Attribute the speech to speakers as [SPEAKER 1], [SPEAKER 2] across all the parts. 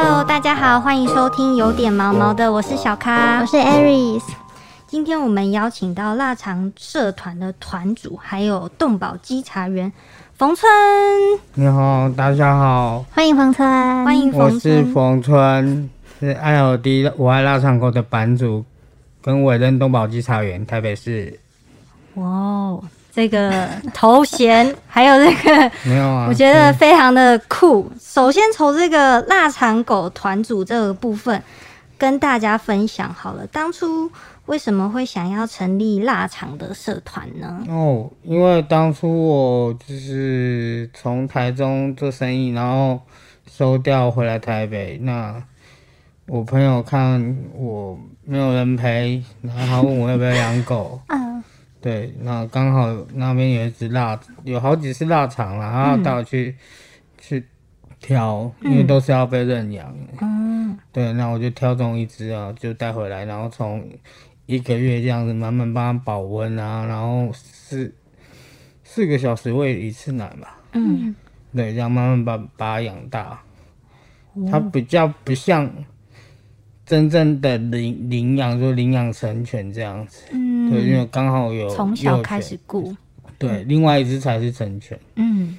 [SPEAKER 1] Hello，大家好，欢迎收听有点毛毛的，我是小咖，
[SPEAKER 2] 我是 Aries。
[SPEAKER 1] 今天我们邀请到腊肠社团的团主，还有动保稽查员冯春。
[SPEAKER 3] 你好，大家好，
[SPEAKER 2] 欢迎冯春，
[SPEAKER 1] 欢迎
[SPEAKER 3] 我是
[SPEAKER 1] 冯春。
[SPEAKER 3] 是爱尔迪我爱腊肠狗的版主，跟委任动保稽查员，台北市。
[SPEAKER 1] 哇哦，这个头衔 还有这个，
[SPEAKER 3] 没有啊，
[SPEAKER 1] 我觉得非常的酷。首先从这个腊肠狗团组这个部分跟大家分享好了，当初为什么会想要成立腊肠的社团呢？
[SPEAKER 3] 哦，因为当初我就是从台中做生意，然后收掉回来台北。那我朋友看我没有人陪，然后他问我要不要养狗。
[SPEAKER 2] 嗯，
[SPEAKER 3] 对，那刚好那边有一只腊，有好几只腊肠啦，然后带我去、去挑，因为都是要被认养。
[SPEAKER 1] 嗯，
[SPEAKER 3] 对，那我就挑中一只啊，就带回来，然后从一个月这样子慢慢帮它保温啊，然后四四个小时喂一次奶吧。
[SPEAKER 1] 嗯，
[SPEAKER 3] 对，这样慢慢把把它养大。它比较不像真正的领领养，就领养成犬这样子。
[SPEAKER 1] 嗯
[SPEAKER 3] 对，因为刚好有
[SPEAKER 1] 从小开始顾，
[SPEAKER 3] 对，另外一只才是成犬。
[SPEAKER 1] 嗯。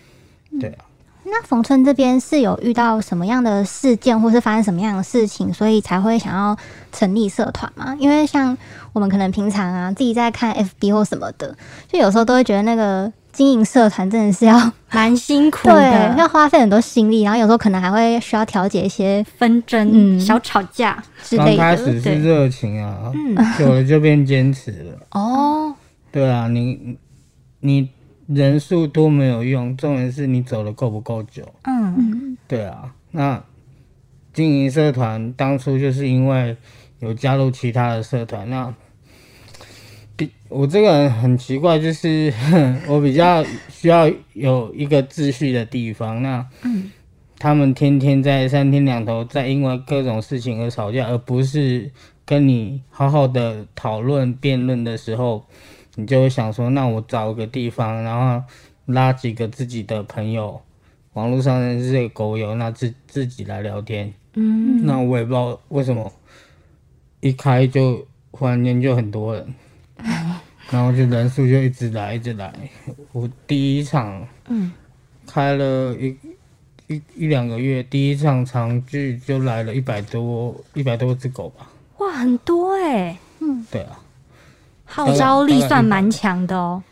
[SPEAKER 3] 对啊，
[SPEAKER 2] 那冯春这边是有遇到什么样的事件，或是发生什么样的事情，所以才会想要成立社团吗？因为像我们可能平常啊，自己在看 FB 或什么的，就有时候都会觉得那个经营社团真的是要
[SPEAKER 1] 蛮辛苦
[SPEAKER 2] 对，要花费很多心力，然后有时候可能还会需要调解一些
[SPEAKER 1] 纷争、
[SPEAKER 2] 嗯
[SPEAKER 1] 小吵架。
[SPEAKER 2] 之类的。
[SPEAKER 3] 开始
[SPEAKER 1] 对
[SPEAKER 3] 是热情啊，
[SPEAKER 1] 嗯，
[SPEAKER 3] 久了就变坚持了。
[SPEAKER 1] 哦，
[SPEAKER 3] 对啊，你你人数多没有用，重点是你走的够不够久。
[SPEAKER 1] 嗯
[SPEAKER 2] 嗯
[SPEAKER 3] 对啊，那经营社团当初就是因为有加入其他的社团，那比我这个人很奇怪，就是 我比较需要有一个秩序的地方。那
[SPEAKER 1] 嗯
[SPEAKER 3] 他们天天在三天两头在因为各种事情而吵架，而不是跟你好好的讨论辩论的时候，你就会想说，那我找个地方，然后拉几个自己的朋友，网络上认识的狗友，那自自己来聊天。
[SPEAKER 1] 嗯，
[SPEAKER 3] 那我也不知道为什么一开就忽然间就很多人，然后就人数就一直来一直来。我第一场
[SPEAKER 1] 嗯
[SPEAKER 3] 开了一一一两个月，第一场长剧就来了一百多一百多只狗吧。
[SPEAKER 1] 哇，很多哎，嗯
[SPEAKER 3] 对啊，
[SPEAKER 1] 号召力算蛮强的哦。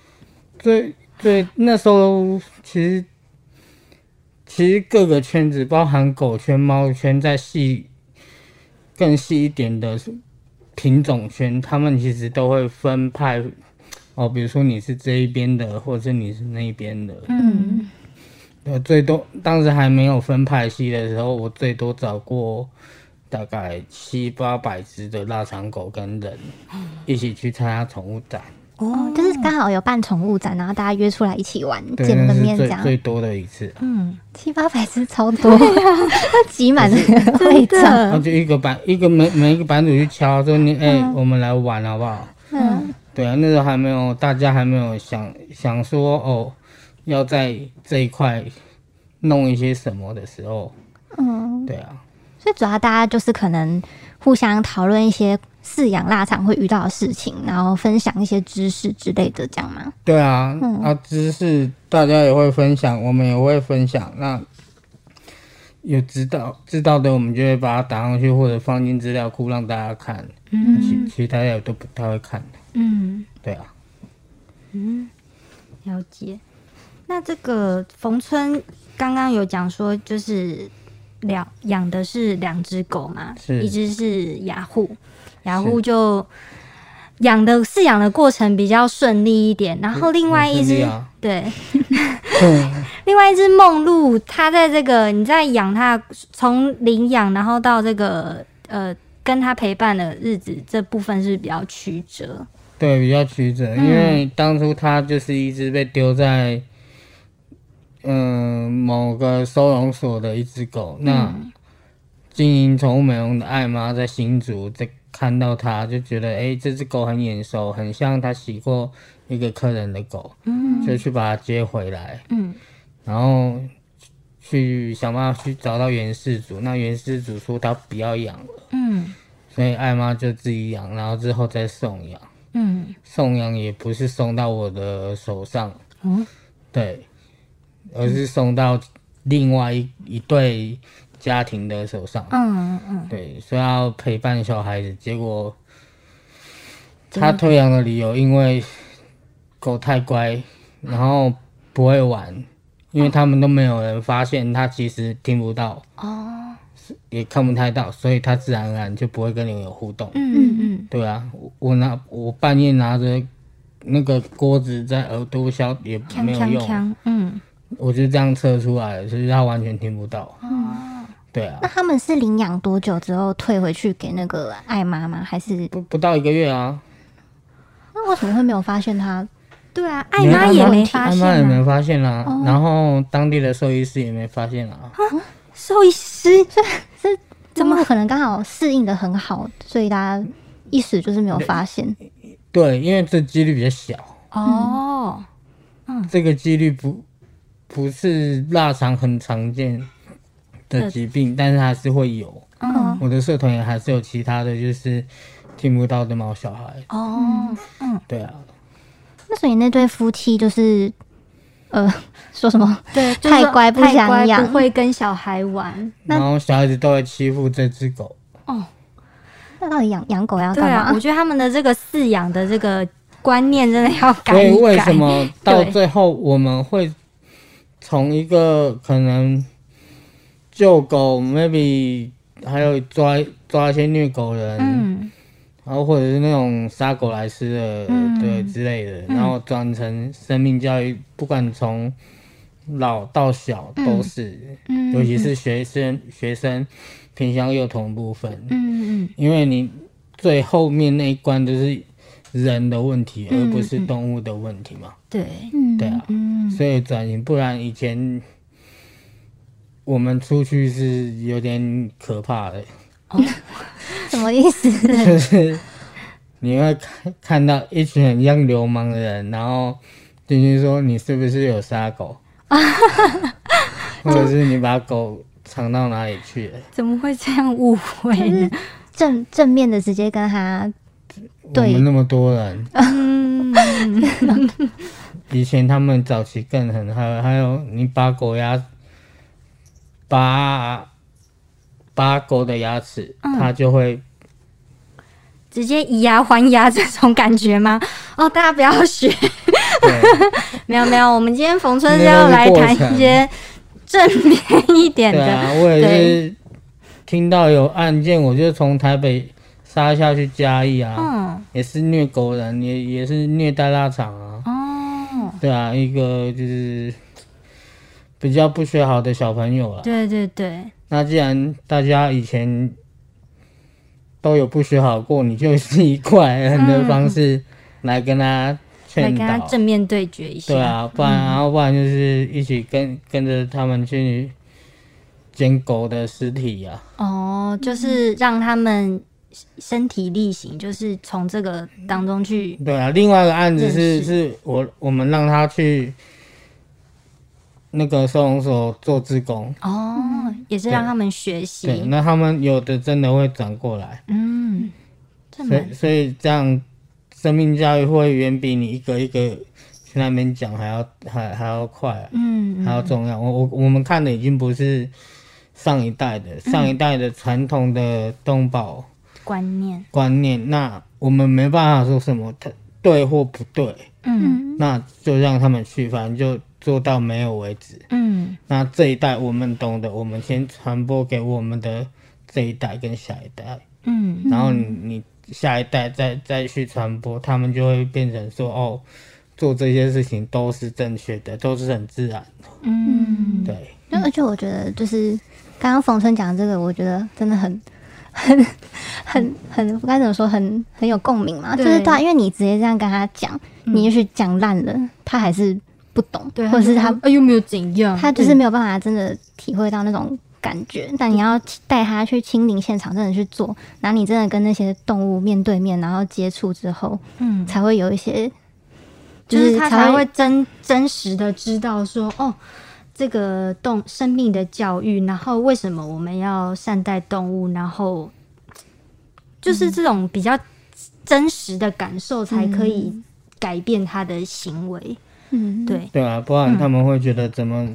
[SPEAKER 3] 对对那时候其实其实各个圈子，包含狗圈、猫圈，在细更细一点的品种圈，他们其实都会分派哦，比如说你是这一边的，或者是你是那一边的。
[SPEAKER 1] 嗯
[SPEAKER 3] 呃，最多当时还没有分派系的时候，我最多找过大概七八百只的腊肠狗跟人一起去参加宠物展，
[SPEAKER 2] 哦，就是刚好有办宠物展，然后大家约出来一起玩，见面这样，
[SPEAKER 3] 最最多的一次。
[SPEAKER 1] 嗯，
[SPEAKER 2] 七八百只超多，它挤满那个会场。
[SPEAKER 3] 然后，就一个版一个每每一个版主去敲说你哎、我们来玩好不好？
[SPEAKER 2] 嗯，
[SPEAKER 3] 对啊，那时候还没有，大家还没有想想说哦，要在这一块弄一些什么的时候，
[SPEAKER 2] 嗯，
[SPEAKER 3] 对啊，
[SPEAKER 2] 所以主要大家就是可能互相讨论一些饲养腊肠会遇到的事情，然后分享一些知识之类的，这样吗？
[SPEAKER 3] 对啊，啊，知识大家也会分享，我们也会分享。那有知道知道的，我们就会把它打上去，或者放进资料库让大家看。
[SPEAKER 1] 嗯
[SPEAKER 3] 其其实大家也都不太会看的，
[SPEAKER 1] 嗯，
[SPEAKER 3] 对啊。
[SPEAKER 1] 嗯了解。那这个冯春刚刚有讲说，就是两养的是两只狗嘛，
[SPEAKER 3] 是。
[SPEAKER 1] 一只是雅虎，雅虎就养的饲养的过程比较顺利一点，然后另外一只、对，另外一只梦露，它在这个你在养它，从领养然后到这个呃跟它陪伴的日子，这部分是比较曲折。
[SPEAKER 3] 对，比较曲折，因为当初它就是一只被丢在，嗯、某个收容所的一只狗。那经营宠物美容的艾妈在新竹，在看到它就觉得，哎、这只狗很眼熟，很像他洗过一个客人的狗，
[SPEAKER 1] 嗯。
[SPEAKER 3] 就去把它接回来，
[SPEAKER 1] 嗯。
[SPEAKER 3] 然后去想办法去找到原事主，那原事主说他不要养了，
[SPEAKER 1] 嗯。
[SPEAKER 3] 所以艾妈就自己养，然后之后再送养，
[SPEAKER 1] 嗯。
[SPEAKER 3] 送养也不是送到我的手上，
[SPEAKER 1] 嗯，
[SPEAKER 3] 对，而是送到另外一一对家庭的手上，
[SPEAKER 1] 嗯嗯，
[SPEAKER 3] 对，说要陪伴小孩子，结果他退养的理由因为狗太乖，然后不会玩，因为他们都没有人发现他其实听不到，
[SPEAKER 1] 哦，
[SPEAKER 3] 也看不太到，所以他自然而然就不会跟你有互动。
[SPEAKER 1] 嗯嗯嗯。
[SPEAKER 3] 对啊，我我拿我半夜拿着那个锅子在耳朵削也没有用，
[SPEAKER 1] 嗯，
[SPEAKER 3] 我就这样测出来的，所以他完全听不到。嗯对啊。
[SPEAKER 2] 那，他们是领养多久之后退回去给那个爱妈吗？还是？
[SPEAKER 3] 不不到一个月啊，
[SPEAKER 2] 那为什么会没有发现他？
[SPEAKER 1] 对啊，艾妈也没发现啊，
[SPEAKER 3] 妈也没发现啦、然后当地的兽医师也没发现啊、
[SPEAKER 1] 兽医师？
[SPEAKER 2] 这这怎么可能刚好适应的很好，所以大家一时就是没有发现？
[SPEAKER 3] 对，因为这几率比较小，
[SPEAKER 1] 哦，
[SPEAKER 3] 这个几率不不是腊肠很常见的疾病，但是还是会有。
[SPEAKER 1] 嗯
[SPEAKER 3] 我的社团也还是有其他的就是听不到的毛小孩。
[SPEAKER 1] 哦，嗯
[SPEAKER 3] 对啊，
[SPEAKER 2] 那所以那对夫妻就是呃 说什么？
[SPEAKER 1] 对，就是
[SPEAKER 2] 太乖不
[SPEAKER 1] 太乖
[SPEAKER 2] 想养
[SPEAKER 1] 不会跟小孩玩，
[SPEAKER 3] 然后小孩子都会欺负这只狗。
[SPEAKER 2] 哦那到底养养狗要干嘛
[SPEAKER 1] 我？觉得他们的这个饲养的这个观念真的要改
[SPEAKER 3] 所
[SPEAKER 1] 改。
[SPEAKER 3] 为什么到最后我们会从一个可能救狗，maybe 还有抓抓一些虐狗人，
[SPEAKER 1] 嗯。
[SPEAKER 3] 然后或者是那种杀狗来吃的，
[SPEAKER 1] 嗯。
[SPEAKER 3] 对之类的，然后转成生命教育，不管从老到小都是，
[SPEAKER 1] 嗯。
[SPEAKER 3] 尤其是学生学生偏向幼童部分，
[SPEAKER 1] 嗯嗯。
[SPEAKER 3] 因为你最后面那一关就是人的问题，
[SPEAKER 1] 嗯
[SPEAKER 3] 而不是动物的问题嘛，
[SPEAKER 1] 对，
[SPEAKER 2] 嗯
[SPEAKER 3] 对啊，
[SPEAKER 1] 嗯
[SPEAKER 3] 所以转型，不然以前我们出去是有点可怕的。
[SPEAKER 2] 什么意思？
[SPEAKER 3] 就 是你会看看到一群很像流氓的人，然后进去说你是不是有杀狗，或者是你把狗藏到哪里去了？
[SPEAKER 1] 怎么会这样误会呢？
[SPEAKER 2] 正正面的直接跟他
[SPEAKER 3] 我
[SPEAKER 2] 对
[SPEAKER 3] 们那么多人，
[SPEAKER 1] 嗯，
[SPEAKER 3] 以前他们早期更狠，还有还有你拔狗牙拔拔狗的牙齿，它就会。
[SPEAKER 1] 直接以牙还牙这种感觉吗？哦，大家不要学。没有没有，我们今天冯春是要来谈一些正面一点的。
[SPEAKER 3] 对啊，我也是听到有案件，我就从台北杀下去嘉义啊。
[SPEAKER 1] 嗯，
[SPEAKER 3] 也是虐狗人，也也是虐待腊肠啊。
[SPEAKER 1] 哦，
[SPEAKER 3] 对啊，一个就是比较不学好的小朋友了。
[SPEAKER 1] 对对对，
[SPEAKER 3] 那既然大家以前都有不学好过，你就是以快人的方式来跟他
[SPEAKER 1] 来
[SPEAKER 3] 劝
[SPEAKER 1] 跟他
[SPEAKER 3] 导。
[SPEAKER 1] 正面对决一下。
[SPEAKER 3] 对啊，不然然后不然就是一起跟跟着他们去捡狗的尸体呀、
[SPEAKER 1] 哦，就是让他们身体力行，就是从这个当中去。
[SPEAKER 3] 对啊，另外一个案子是是我我们让他去那个收容所做志工。
[SPEAKER 1] 哦，也是让他们学习对，
[SPEAKER 3] 那他们有的真的会转过来，
[SPEAKER 1] 嗯，
[SPEAKER 3] 所以所以这样生命教育会远比你一个一个去那边讲还要还还要快、啊，
[SPEAKER 1] 嗯
[SPEAKER 3] 还要重要。我我我们看的已经不是上一代的，上一代的传统的动保
[SPEAKER 1] 观念。
[SPEAKER 3] 观念，那我们没办法说什么他对或不对，
[SPEAKER 1] 嗯
[SPEAKER 3] 那就让他们去，反正就做到没有为止。
[SPEAKER 1] 嗯
[SPEAKER 3] 那这一代我们懂得，我们先传播给我们的这一代跟下一代。
[SPEAKER 1] 嗯
[SPEAKER 3] 然后你你下一代再再去传播，他们就会变成说哦，做这些事情都是正确的，都是很自然的。
[SPEAKER 1] 嗯，
[SPEAKER 3] 对，
[SPEAKER 2] 那而且我觉得就是刚刚冯春讲这个，我觉得真的很。很很很该怎么说，很很有共鸣嘛，就是对啊，因为你直接这样跟他讲，你也许讲烂了，他还是不懂，
[SPEAKER 1] 对，
[SPEAKER 2] 或者是他
[SPEAKER 1] 哎又没有怎样，
[SPEAKER 2] 他就是没有办法真的体会到那种感觉。但你要带他去亲临现场，真的去做，然后你真的跟那些动物面对面，然后接触之后，
[SPEAKER 1] 嗯，
[SPEAKER 2] 才会有一些，
[SPEAKER 1] 就是他
[SPEAKER 2] 才
[SPEAKER 1] 才会真真实的知道说，哦，这个动生命的教育，然后为什么我们要善待动物，然后就是这种比较真实的感受，才可以改变他的行为。
[SPEAKER 2] 嗯，
[SPEAKER 1] 对，
[SPEAKER 3] 对啊，不然他们会觉得怎么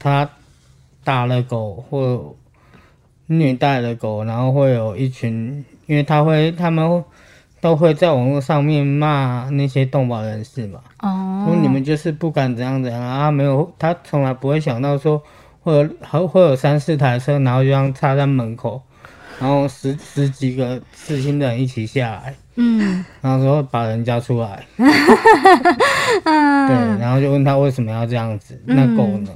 [SPEAKER 3] 他打了狗或虐待了狗，然后会有一群，因为他会他们会都会在网络上面骂那些动保人士嘛，
[SPEAKER 1] 哦。
[SPEAKER 3] 说你们就是不敢怎样怎样啊，没有他从来不会想到说会有还会有三四台车，然后就让插在门口，然后十十几个刺青的人一起下来，
[SPEAKER 1] 嗯。
[SPEAKER 3] 然后说把人家出来，
[SPEAKER 1] 嗯，
[SPEAKER 3] 对，然后就问他为什么要这样子，那狗呢？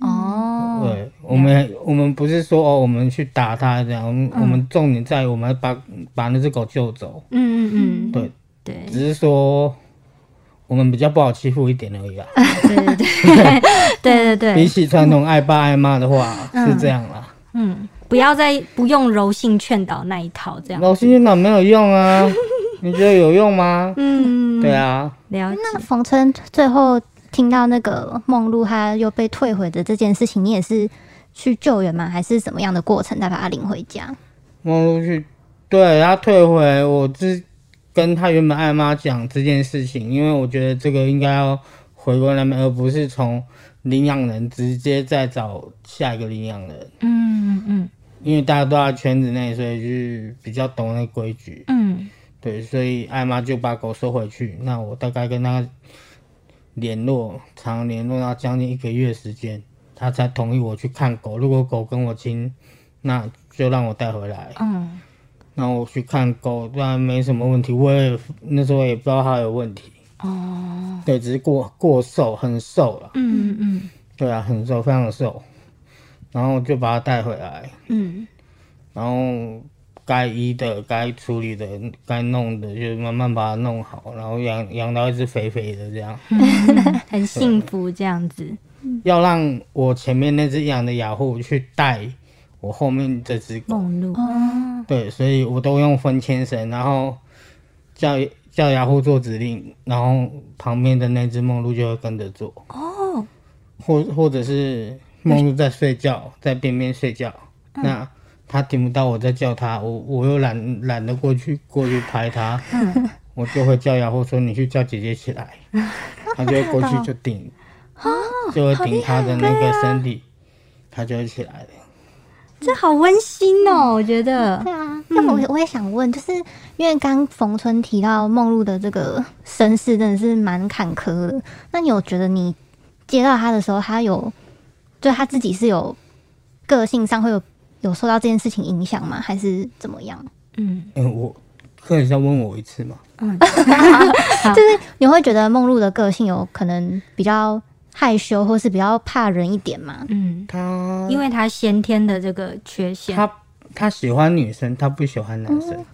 [SPEAKER 1] 哦，
[SPEAKER 3] 对，我们我们不是说哦，我们去打它这样，我们、我们重点在于我们把把那只狗救走，
[SPEAKER 1] 嗯嗯嗯，
[SPEAKER 3] 对，
[SPEAKER 1] 对。
[SPEAKER 3] 只是说我们比较不好欺负一点而已啦。
[SPEAKER 1] 对 对对。对对
[SPEAKER 3] 比，起传统爱爸爱妈的话，是这样啦。
[SPEAKER 1] 嗯，不要再不用柔性劝导那一套，这样，
[SPEAKER 3] 柔性劝导没有用啊，你觉得有用吗？
[SPEAKER 1] 嗯，
[SPEAKER 3] 对啊，
[SPEAKER 1] 了解，
[SPEAKER 2] 那冯琛最后听到那个梦露他又被退回的这件事情，你也是去救援吗？还是怎么样的过程再把他领回家？
[SPEAKER 3] 梦露去，对他退回，我是跟他原本爱妈讲这件事情，因为我觉得这个应该要回归那边，而不是从领养人直接再找下一个领养人，
[SPEAKER 1] 嗯嗯
[SPEAKER 3] 因为大家都在圈子内，所以就是比较懂那规矩。
[SPEAKER 1] 嗯
[SPEAKER 3] 对，所以艾妈就把狗收回去。那我大概跟他联络，常联络到将近一个月时间，他才同意我去看狗。如果狗跟我亲，那就让我带回来。
[SPEAKER 1] 嗯
[SPEAKER 3] 那我去看狗，当然没什么问题。我也那时候也不知道它有问题，
[SPEAKER 1] 哦，
[SPEAKER 3] 对，只是过过瘦，很瘦了。
[SPEAKER 1] 嗯嗯
[SPEAKER 3] 对啊，很瘦，非常的瘦。然后就把它带回来，
[SPEAKER 1] 嗯
[SPEAKER 3] 然后该医的、该处理的、该弄的，就慢慢把它弄好，然后养养到一只肥肥的这样。
[SPEAKER 1] 嗯，很幸福这样子，
[SPEAKER 3] 要让我前面那只养的雅虎去带我后面这只狗，
[SPEAKER 1] 梦露，
[SPEAKER 3] 对，所以我都用分牵绳，然后叫叫雅虎做指令，然后旁边的那只梦露就会跟着做。
[SPEAKER 1] 哦，
[SPEAKER 3] 或或者是梦露在睡觉，在边边睡觉，
[SPEAKER 1] 嗯。
[SPEAKER 3] 那他听不到我在叫他，我我又懒懒得过去过去拍他，
[SPEAKER 1] 嗯。
[SPEAKER 3] 我就会叫雅虎说你去叫姐姐起来，他就会过去就顶，
[SPEAKER 1] 哦
[SPEAKER 3] 就会顶他的那个身体，他就会起来。了。
[SPEAKER 1] 这好温馨哦，我觉得，
[SPEAKER 2] 对啊，那我我也想问，就是因为刚冯春提到梦露的这个身世真的是蛮坎坷的，那你有觉得你接到他的时候，他有就他自己是有个性上会有有受到这件事情影响吗？还是怎么样？
[SPEAKER 1] 嗯
[SPEAKER 3] 嗯，我可以再问我一次吗？
[SPEAKER 2] 嗯 就是你会觉得梦露的个性有可能比较害羞，或是比较怕人一点吗？
[SPEAKER 1] 嗯，
[SPEAKER 3] 他
[SPEAKER 1] 因为他先天的这个缺陷，
[SPEAKER 3] 他他喜欢女生，他不喜欢男生。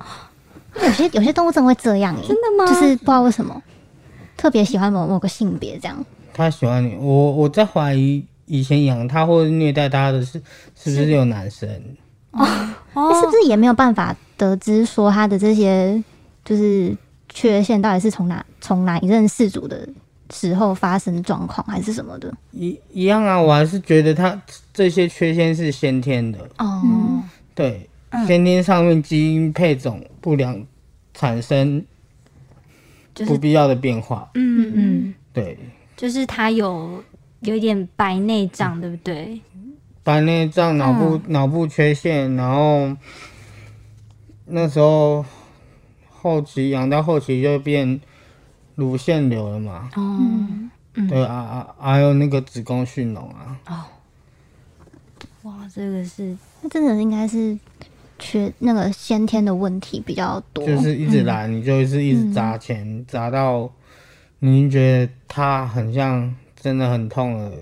[SPEAKER 2] 有些有些动物真的会这样、欸，
[SPEAKER 1] 真的吗
[SPEAKER 2] 就是不知道为什么特别喜欢某某个性别这样。
[SPEAKER 3] 他喜欢你，我我在怀疑以前养他或者虐待他的是是不是有男生？
[SPEAKER 1] 哦
[SPEAKER 2] 是不是也没有办法得知说他的这些就是缺陷到底是从哪从哪一任事主的时候发生状况，还是什么的？
[SPEAKER 3] 一一样啊，我还是觉得他这些缺陷是先天的，
[SPEAKER 1] 哦，
[SPEAKER 3] 对，先天上面基因配种不良产生
[SPEAKER 1] 就是
[SPEAKER 3] 不必要的变化，
[SPEAKER 1] 嗯嗯，
[SPEAKER 3] 对，
[SPEAKER 1] 就是他有有一点白内障，对不对？
[SPEAKER 3] 白内障、脑部、脑部缺陷，然后那时候后期养到后期就变乳腺瘤了嘛，
[SPEAKER 1] 哦，
[SPEAKER 3] 对啊啊，还有那个子宫蓄脓啊，哦
[SPEAKER 1] 哇，这个是
[SPEAKER 2] 那真的应该是缺那个先天的问题比较多。
[SPEAKER 3] 就是一直来，你就是一直砸钱，砸到你觉得它很像真的很痛了，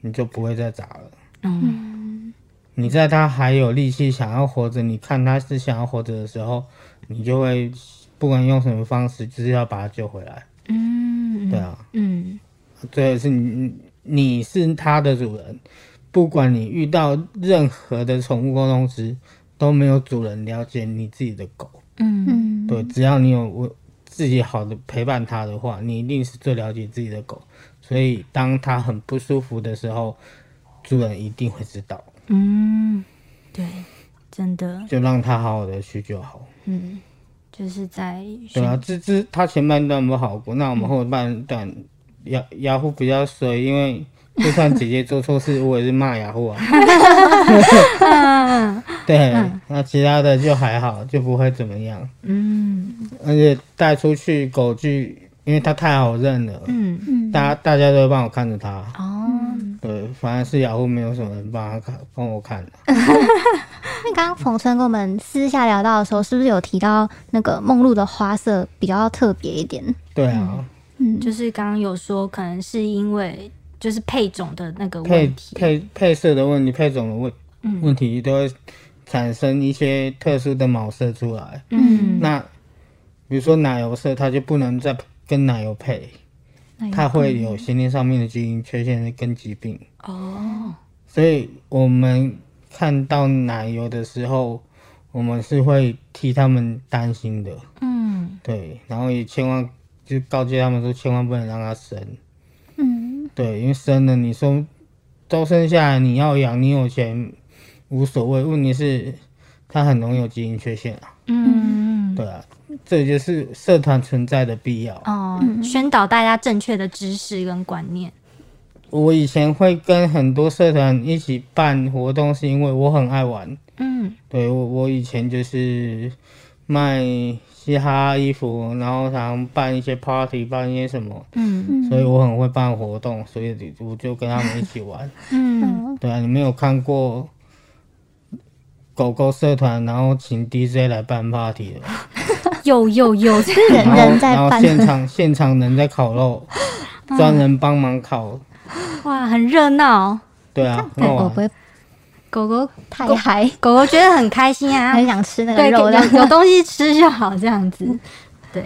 [SPEAKER 3] 你就不会再砸了。
[SPEAKER 1] 嗯
[SPEAKER 3] 你在他还有力气想要活着，你看他是想要活着的时候，你就会不管用什么方式，就是要把他救回来。
[SPEAKER 1] 嗯，
[SPEAKER 3] 对啊，
[SPEAKER 1] 嗯
[SPEAKER 3] 最后是你你是他的主人，不管你遇到任何的宠物沟通师，都没有主人了解你自己的狗。
[SPEAKER 1] 嗯
[SPEAKER 2] 嗯，
[SPEAKER 3] 对，只要你有我自己好的陪伴它的话，你一定是最了解自己的狗，所以当他很不舒服的时候，主人一定会知道，
[SPEAKER 1] 嗯，对，真的，
[SPEAKER 3] 就让它好好的去就好。
[SPEAKER 1] 嗯，就是在
[SPEAKER 3] 对啊，这这它前半段不好过，那我们后半段雅雅虎比较衰，因为就算姐姐做错事，我也是骂雅虎啊。对，那其他的就还好，就不会怎么样。
[SPEAKER 1] 嗯
[SPEAKER 3] 而且带出去狗具，因为他太好认了，
[SPEAKER 1] 嗯。
[SPEAKER 2] 嗯，
[SPEAKER 3] 大家大家都会帮我看着他。
[SPEAKER 1] 哦，
[SPEAKER 3] 对，反而是雅虎没有什么人帮他看，帮我看。的。
[SPEAKER 2] 那刚刚冯春跟我们私下聊到的时候，是不是有提到那个梦露的花色比较特别一点？
[SPEAKER 3] 对啊，
[SPEAKER 2] 嗯，
[SPEAKER 1] 就是刚刚有说，可能是因为就是配种的那个问题，
[SPEAKER 3] 配配色的问题，配种的问
[SPEAKER 1] 嗯。
[SPEAKER 3] 问题都会产生一些特殊的毛色出来。
[SPEAKER 1] 嗯。
[SPEAKER 3] 那比如说奶油色，它就不能再跟奶油配，它会有先天上面的基因缺陷跟疾病。
[SPEAKER 1] 哦，
[SPEAKER 3] 所以我们看到奶油的时候，我们是会替他们担心的。
[SPEAKER 1] 嗯
[SPEAKER 3] 对，然后也千万就告诫他们说，千万不能让它生。
[SPEAKER 2] 嗯
[SPEAKER 3] 对，因为生了，你说都生下来，你要养，你有钱无所谓，问题是它很容易有基因缺陷啊。
[SPEAKER 1] 嗯
[SPEAKER 3] 对啊，这就是社团存在的必要。
[SPEAKER 1] 哦，宣导大家正确的知识跟观念，
[SPEAKER 3] 我以前会跟很多社团一起办活动，是因为我很爱玩。
[SPEAKER 1] 嗯。
[SPEAKER 3] 对我，我以前就是卖嘻哈衣服，然后常办一些 party，办一些什么，
[SPEAKER 1] 嗯。
[SPEAKER 3] 所以我很会办活动，所以我就跟他们一起玩。
[SPEAKER 1] 嗯。
[SPEAKER 2] 嗯
[SPEAKER 3] 对啊，你没有看过狗狗社团，然后请 DJ 来办 party 的，
[SPEAKER 1] 有有有，
[SPEAKER 2] 人
[SPEAKER 3] 然后
[SPEAKER 2] 人在办
[SPEAKER 3] 然后现场现场人在烤肉，专人帮忙烤。
[SPEAKER 1] 哇，很热闹，
[SPEAKER 3] 对啊，很好玩。
[SPEAKER 2] 狗不会
[SPEAKER 1] 狗狗
[SPEAKER 2] 太嗨，
[SPEAKER 1] 狗狗觉得很开心啊，
[SPEAKER 2] 很想吃那个肉。
[SPEAKER 1] 有东西吃就好，这样子。对，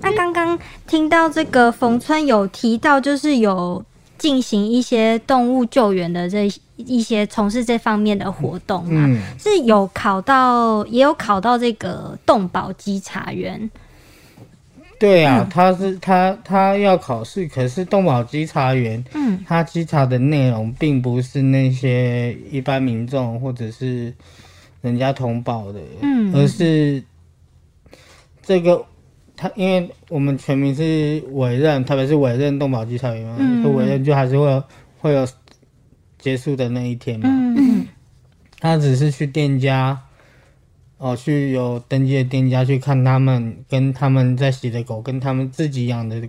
[SPEAKER 1] 那刚刚听到这个冯村有提到，就是有进行一些动物救援的这一些从事这方面的活动嘛，
[SPEAKER 3] 嗯，
[SPEAKER 1] 是有考到，也有考到这个动保稽查员。
[SPEAKER 3] 对啊，他是他他要考试，可是动保稽查员
[SPEAKER 1] 嗯。
[SPEAKER 3] 他稽查的内容并不是那些一般民众或者是人家通报的，
[SPEAKER 1] 嗯。
[SPEAKER 3] 而是这个他，因为我们全名是委任，特别是委任动保稽查员嘛，
[SPEAKER 1] 嗯。
[SPEAKER 3] 就委任就还是会有会有结束的那一天嘛。
[SPEAKER 1] 嗯。
[SPEAKER 3] 他只是去店家，哦，去有登记的店家去看他们跟他们在洗的狗，跟他们自己养的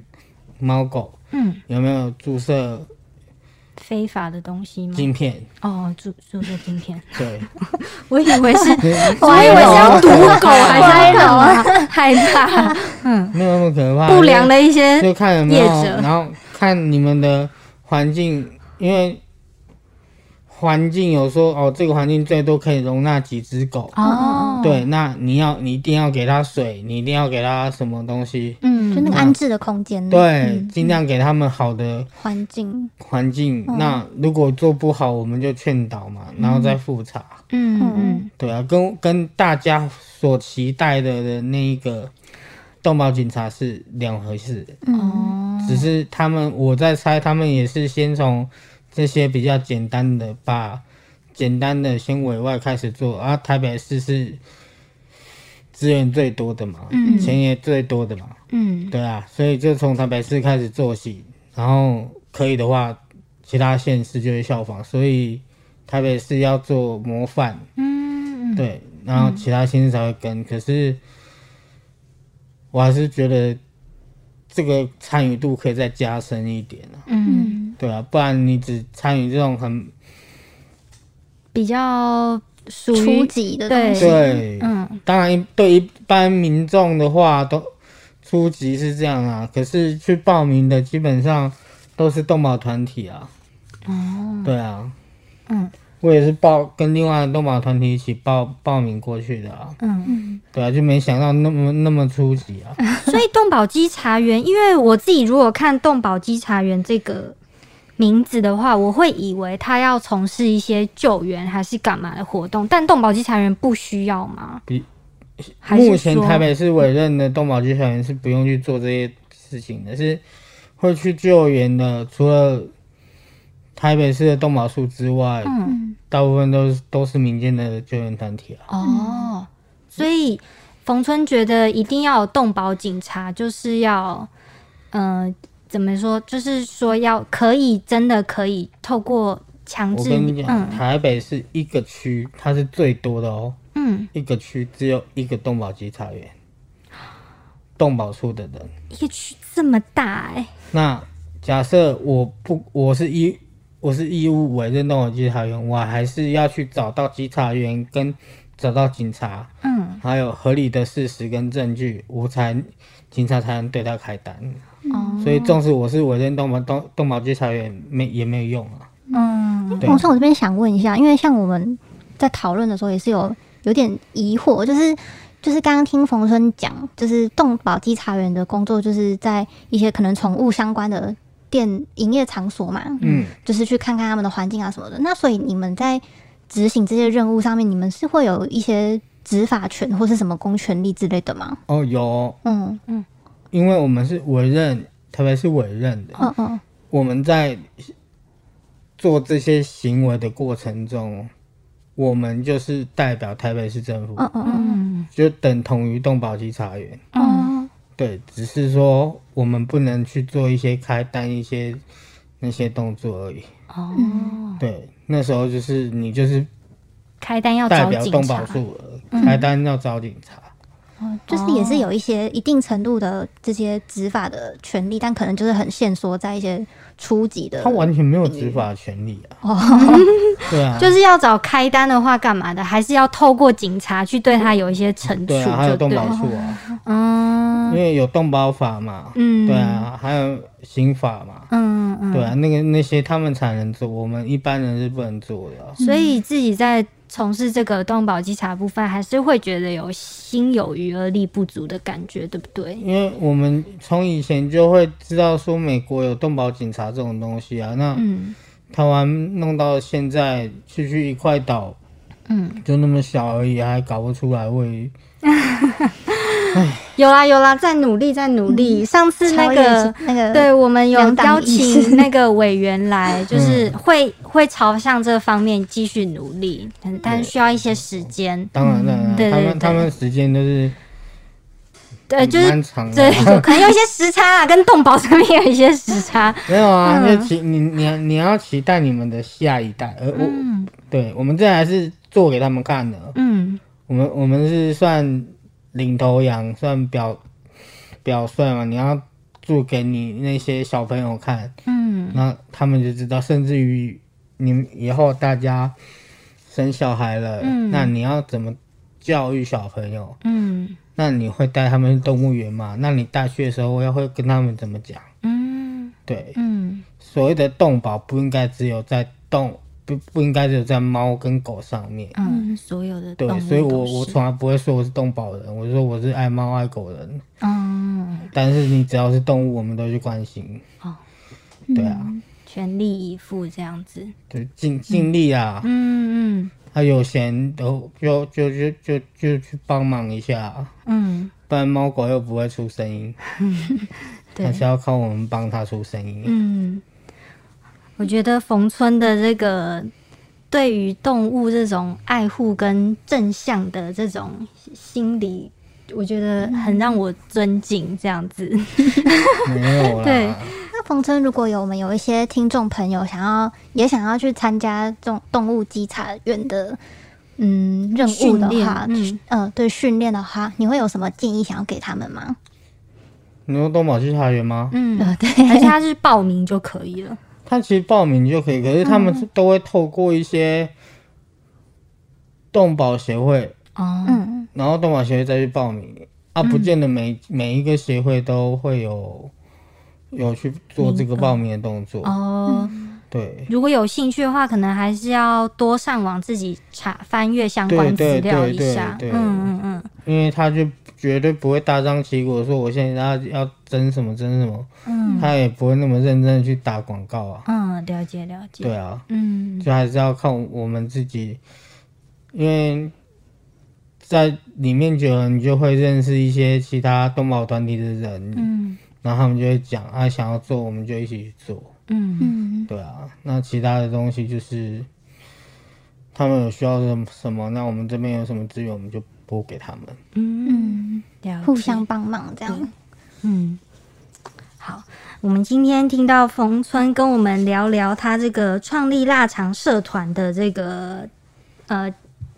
[SPEAKER 3] 猫狗
[SPEAKER 1] 嗯，
[SPEAKER 3] 有没有注射
[SPEAKER 1] 非法的东西吗？
[SPEAKER 3] 晶片。
[SPEAKER 1] 哦，注注射晶片，
[SPEAKER 3] 对，
[SPEAKER 1] 我以为是，我
[SPEAKER 2] 歪
[SPEAKER 1] 以为是要
[SPEAKER 2] 楼
[SPEAKER 1] 毒狗还是要干嘛？害怕嗯
[SPEAKER 3] 没有那么可怕。
[SPEAKER 1] 不良的一些
[SPEAKER 3] 就看有没有然后看你们的环境，因为环境有说哦，这个环境最多可以容纳几只狗。
[SPEAKER 1] 哦，
[SPEAKER 3] 对，那你要你一定要给它水，你一定要给它什么东西？
[SPEAKER 1] 嗯，
[SPEAKER 2] 就那个安置的空间，
[SPEAKER 3] 对，
[SPEAKER 2] 嗯
[SPEAKER 3] 尽量给他们好的
[SPEAKER 2] 环境，
[SPEAKER 3] 环境。那如果做不好，我们就劝导嘛，然后再复查。
[SPEAKER 1] 嗯嗯嗯
[SPEAKER 3] 对啊，跟跟大家所期待的的那一个动保警察是两回事。
[SPEAKER 2] 嗯，
[SPEAKER 1] 哦，
[SPEAKER 3] 只是他们，我在猜，他们也是先从这些比较简单的，把简单的先委外开始做，啊，台北市是资源最多的嘛，
[SPEAKER 1] 嗯。
[SPEAKER 3] 钱也最多的嘛，
[SPEAKER 1] 嗯。
[SPEAKER 3] 对啊，所以就从台北市开始做起，然后可以的话，其他县市就会效仿，所以台北市要做模范，
[SPEAKER 1] 嗯，
[SPEAKER 3] 对，然后其他县市才会跟。可是我还是觉得这个参与度可以再加深一点啊，
[SPEAKER 1] 嗯，
[SPEAKER 3] 对啊，不然你只参与这种很
[SPEAKER 1] 比较属
[SPEAKER 2] 初级的
[SPEAKER 1] 对
[SPEAKER 2] 东西，
[SPEAKER 3] 对，
[SPEAKER 1] 嗯。
[SPEAKER 3] 当然对一般民众的话都初级是这样啊，可是去报名的基本上都是动保团体啊，
[SPEAKER 1] 哦。
[SPEAKER 3] 对啊，
[SPEAKER 1] 嗯。
[SPEAKER 3] 我也是报跟另外的动保团体一起报报名过去的啊，
[SPEAKER 1] 嗯嗯，
[SPEAKER 3] 对啊，就没想到那么那么初级啊，
[SPEAKER 1] 所以动保稽查员，因为我自己如果看动保稽查员这个名字的话，我会以为他要从事一些救援还是干嘛的活动，但动保稽查员不需要吗？
[SPEAKER 3] 比目前台北市委任的动保稽查员是不用去做这些事情的，是会去救援的，除了台北市的动保处之外，
[SPEAKER 1] 嗯，
[SPEAKER 3] 大部分都是都是民间的救援团体啊。
[SPEAKER 1] 哦，所以冯春觉得一定要有动保警察，就是要，嗯、怎么说？就是说要可以真的可以透过强制，
[SPEAKER 3] 我跟你讲，
[SPEAKER 1] 嗯
[SPEAKER 3] 台北是一个区，它是最多的哦，
[SPEAKER 1] 嗯，
[SPEAKER 3] 一个区只有一个动保稽查员，动保处的人。
[SPEAKER 1] 一个区这么大哎、
[SPEAKER 3] 那假设我不，我是义我是义务委任动保稽查员，我还是要去找到稽查员跟找到警察，
[SPEAKER 1] 嗯，
[SPEAKER 3] 还有合理的事实跟证据，我才警察才能对他开单。
[SPEAKER 1] 哦，
[SPEAKER 3] 所以，纵使我是委任动保动动保稽查员，没也没有用啊。
[SPEAKER 1] 嗯，
[SPEAKER 3] 对
[SPEAKER 2] 洪生，我这边想问一下，因为像我们在讨论的时候，也是有有点疑惑，就是就是刚刚听冯春讲，就是动保稽查员的工作，就是在一些可能宠物相关的店营业场所嘛，
[SPEAKER 3] 嗯，
[SPEAKER 2] 就是去看看他们的环境啊什么的。那所以你们在执行这些任务上面，你们是会有一些执法权或是什么公权力之类的吗？
[SPEAKER 3] 哦，有，
[SPEAKER 2] 嗯嗯
[SPEAKER 3] 因为我们是委任，特别是委任的，
[SPEAKER 2] 嗯嗯
[SPEAKER 3] 我们在做这些行为的过程中，我们就是代表台北市政府，
[SPEAKER 2] 嗯嗯嗯
[SPEAKER 1] 嗯，
[SPEAKER 3] 就等同于动保稽查员。
[SPEAKER 2] 嗯
[SPEAKER 3] 对，只是说我们不能去做一些开单一些那些动作而已。
[SPEAKER 1] 哦，
[SPEAKER 3] 对，那时候就是你就是
[SPEAKER 1] 开单要
[SPEAKER 3] 代
[SPEAKER 1] 找警察
[SPEAKER 3] 表动保，处了，开单要找警察。
[SPEAKER 2] 哦，就是也是有一些一定程度的这些执法的权利，但可能就是很限缩在一些初级的。
[SPEAKER 3] 他完全没有执法权利啊。
[SPEAKER 2] 哦，
[SPEAKER 3] 对啊，
[SPEAKER 1] 就是要找开单的话干嘛的？还是要透过警察去对他有一些惩处，
[SPEAKER 3] 对啊，还有
[SPEAKER 1] 就对了。
[SPEAKER 3] 动保处啊，因
[SPEAKER 1] 嗯
[SPEAKER 3] 为有动保法嘛。
[SPEAKER 1] 嗯，
[SPEAKER 3] 对，啊，还有刑法嘛。
[SPEAKER 1] 嗯嗯，
[SPEAKER 3] 对啊，那个那些他们才能做，我们一般人是不能做的啊。
[SPEAKER 1] 所以自己在从事这个动保稽查部分，还是会觉得有心有余而力不足的感觉，对不对？
[SPEAKER 3] 因为我们从以前就会知道说美国有动保警察这种东西啊，那
[SPEAKER 1] 嗯
[SPEAKER 3] 台湾弄到现在，区区一块岛
[SPEAKER 1] 嗯，
[SPEAKER 3] 就那么小而已，还搞不出来为
[SPEAKER 1] 有啦有啦，在努力在努力。上次那个
[SPEAKER 2] 那个
[SPEAKER 1] 对，我们有邀请那个委员来，就是 会会朝向这方面继续努力，但但是需要一些时间。
[SPEAKER 3] 当然当然，他们他们时间都是
[SPEAKER 1] 对，就是对
[SPEAKER 3] 啊。，
[SPEAKER 1] 可能有一些时差啊，跟动保上面有一些时差。
[SPEAKER 3] 没有啊，
[SPEAKER 1] 嗯
[SPEAKER 3] 就期你你要你要期待你们的下一代，而我
[SPEAKER 1] 嗯
[SPEAKER 3] 对我们这还是做给他们看的。
[SPEAKER 1] 嗯
[SPEAKER 3] 我们我们是算领头羊，算表表率嘛，你要做给你那些小朋友看，
[SPEAKER 1] 嗯。
[SPEAKER 3] 那他们就知道，甚至于你以后大家生小孩了，
[SPEAKER 1] 嗯。
[SPEAKER 3] 那你要怎么教育小朋友？
[SPEAKER 1] 嗯。
[SPEAKER 3] 那你会带他们去动物园吗？那你带去的时候，我要会跟他们怎么讲？
[SPEAKER 1] 嗯。
[SPEAKER 3] 对，
[SPEAKER 1] 嗯。
[SPEAKER 3] 所谓的动保不应该只有在动，不不应该只有在猫跟狗上面。
[SPEAKER 1] 嗯，所有的
[SPEAKER 3] 对所以我我从来不会说我是动保人，我说我是爱猫爱狗人。
[SPEAKER 1] 嗯
[SPEAKER 3] 但是你只要是动物，我们都去关心。
[SPEAKER 1] 哦，
[SPEAKER 3] 对啊，
[SPEAKER 1] 全力以赴这样子。
[SPEAKER 3] 对尽尽力啊。
[SPEAKER 1] 嗯嗯
[SPEAKER 3] 他有闲都就就就就就去帮忙一下，
[SPEAKER 1] 嗯，
[SPEAKER 3] 不然猫狗又不会出声音，
[SPEAKER 1] 对
[SPEAKER 3] 还是要靠我们帮它出声音。
[SPEAKER 1] 嗯，我觉得冯村的这个对于动物这种爱护跟正向的这种心理，我觉得很让我尊敬。这样子，
[SPEAKER 3] 没有，
[SPEAKER 1] 对
[SPEAKER 2] 那冯村，如果有我们有一些听众朋友想要也想要去参加这种动物稽查员的嗯任务的话，
[SPEAKER 1] 嗯
[SPEAKER 2] 呃，对训练的话，你会有什么建议想要给他们吗？
[SPEAKER 3] 你说动保稽查员吗？
[SPEAKER 1] 嗯，
[SPEAKER 2] 呃，对，
[SPEAKER 1] 而且他是报名就可以了。
[SPEAKER 3] 他其实报名就可以，可是他们是都会透过一些动保协会，
[SPEAKER 1] 哦，
[SPEAKER 2] 嗯。
[SPEAKER 3] 然后动保协会再去报名。啊，不见得每每一个协会都会有有去做这个报名的动作。
[SPEAKER 1] 哦，
[SPEAKER 3] 对，
[SPEAKER 1] 如果有兴趣的话，可能还是要多上网自己查翻阅相关资
[SPEAKER 3] 对对
[SPEAKER 1] 料
[SPEAKER 3] 对对
[SPEAKER 1] 一下。
[SPEAKER 3] 对。
[SPEAKER 1] 嗯嗯嗯。
[SPEAKER 3] 因为他就绝对不会大张旗鼓说我现在要要争什么争什么，
[SPEAKER 1] 嗯
[SPEAKER 3] 他也不会那么认真的去打广告啊。
[SPEAKER 1] 嗯，了解了解。
[SPEAKER 3] 对啊，
[SPEAKER 1] 嗯
[SPEAKER 3] 就还是要靠我们自己，因为在里面久了，你就会认识一些其他动保团体的人，
[SPEAKER 1] 嗯
[SPEAKER 3] 然后他们就会讲啊，想要做我们就一起去做，
[SPEAKER 1] 嗯
[SPEAKER 2] 嗯
[SPEAKER 3] 对啊。那其他的东西就是他们有需要什么什么，那我们这边有什么资源，我们就拨给他们。
[SPEAKER 1] 嗯，
[SPEAKER 2] 互相帮忙这样。
[SPEAKER 1] 嗯，好，我们今天听到冯村跟我们聊聊他这个创立腊肠社团的这个呃，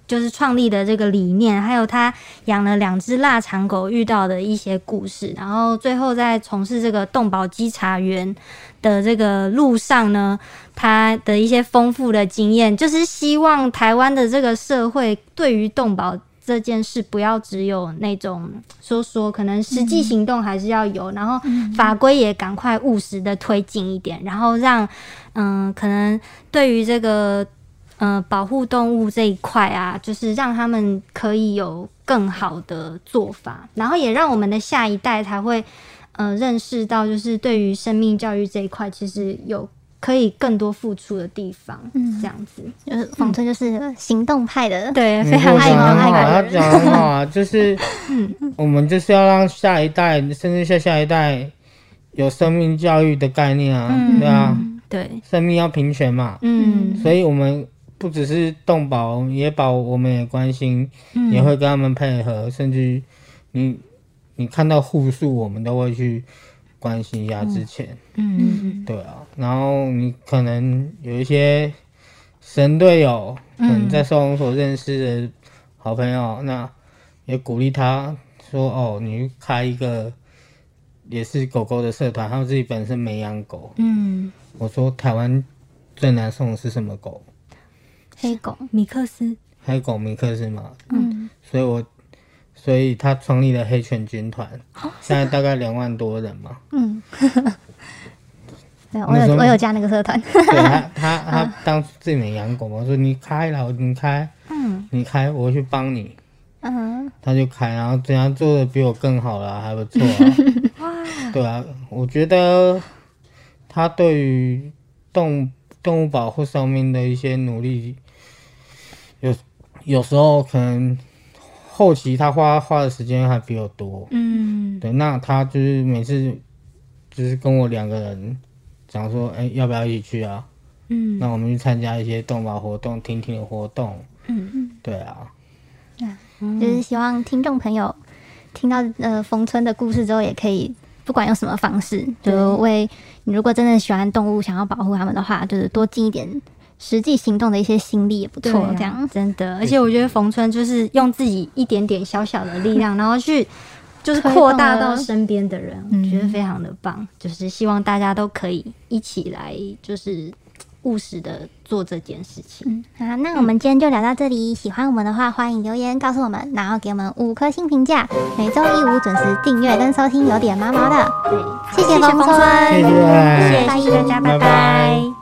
[SPEAKER 1] 就是创立的这个理念，还有他养了两只腊肠狗遇到的一些故事，然后最后在从事这个动保稽查员的这个路上呢，他的一些丰富的经验，就是希望台湾的这个社会对于动保这件事不要只有那种说说，可能实际行动还是要有，然后法规也赶快务实的推进一点，然后让嗯、可能对于这个呃保护动物这一块啊，就是让他们可以有更好的做法，然后也让我们的下一代才会呃认识到，就是对于生命教育这一块，其实有可以更多付出的地方，
[SPEAKER 2] 嗯。
[SPEAKER 1] 这样子，
[SPEAKER 2] 就是冯春就是行动派的，
[SPEAKER 1] 对，非常
[SPEAKER 3] 错
[SPEAKER 1] 喜欢
[SPEAKER 3] 讲得很好，他
[SPEAKER 1] 爱的人，
[SPEAKER 3] 讲得很好啊，就是我们就是要让下一代，甚至下下一代有生命教育的概念啊，
[SPEAKER 1] 嗯。
[SPEAKER 3] 对啊，
[SPEAKER 1] 对，
[SPEAKER 3] 生命要平权嘛，
[SPEAKER 1] 嗯。
[SPEAKER 3] 所以我们不只是动保，也保我们也关心，
[SPEAKER 1] 嗯。
[SPEAKER 3] 也会跟他们配合，甚至你你看到护树，我们都会去关心一下之前，
[SPEAKER 1] 嗯嗯。
[SPEAKER 3] 对啊，然后你可能有一些神队友，可能在收容所认识的好朋友，那也鼓励他说：“哦，你去开一个也是狗狗的社团，他们自己本身没养狗。
[SPEAKER 1] 嗯，”
[SPEAKER 3] 我说：“台湾最难送的是什么狗？
[SPEAKER 2] 黑狗，
[SPEAKER 1] 米克斯，
[SPEAKER 3] 黑狗米克斯嘛。
[SPEAKER 2] 嗯，
[SPEAKER 3] 所以我，所以他创立了黑犬军团，现在大概两万多人嘛。
[SPEAKER 2] 嗯，对，我有我有加那个社团，
[SPEAKER 3] 对 他，他他当初自己没养狗嘛，我说你开了，你开，
[SPEAKER 1] 嗯
[SPEAKER 3] 你开，我去帮你。
[SPEAKER 2] 嗯
[SPEAKER 3] 他就开，然后怎样做的比我更好了，还不错啊。对啊，我觉得他对于动动物保护上面的一些努力，有有时候可能后期他花花的时间还比我多。
[SPEAKER 1] 嗯
[SPEAKER 3] 对，那他就是每次就是跟我两个人讲说，哎、要不要一起去啊？
[SPEAKER 1] 嗯
[SPEAKER 3] 那我们去参加一些动保活动、听听的活动。
[SPEAKER 1] 嗯嗯
[SPEAKER 3] 对啊，
[SPEAKER 2] 就是希望听众朋友听到呃冯村的故事之后，也可以不管用什么方式，就为你如果真的喜欢动物，想要保护它们的话，就是多尽一点实际行动的一些心力也不错。这样，
[SPEAKER 1] 真的，而且我觉得冯春就是用自己一点点小小的力量，然后去就是
[SPEAKER 2] 推
[SPEAKER 1] 扩大到身边的人，
[SPEAKER 2] 嗯
[SPEAKER 1] 我觉得非常的棒。就是希望大家都可以一起来，就是务实的做这件事情。
[SPEAKER 2] 嗯，好，那我们今天就聊到这里。喜欢我们的话，欢迎留言告诉我们，然后给我们五颗星评价。每周一五准时订阅跟收听，有点毛毛的。
[SPEAKER 1] 对，
[SPEAKER 2] 谢谢
[SPEAKER 1] 谢谢冯村，
[SPEAKER 3] 谢谢，
[SPEAKER 1] 谢谢谢谢大家，拜
[SPEAKER 3] 拜拜
[SPEAKER 1] 拜。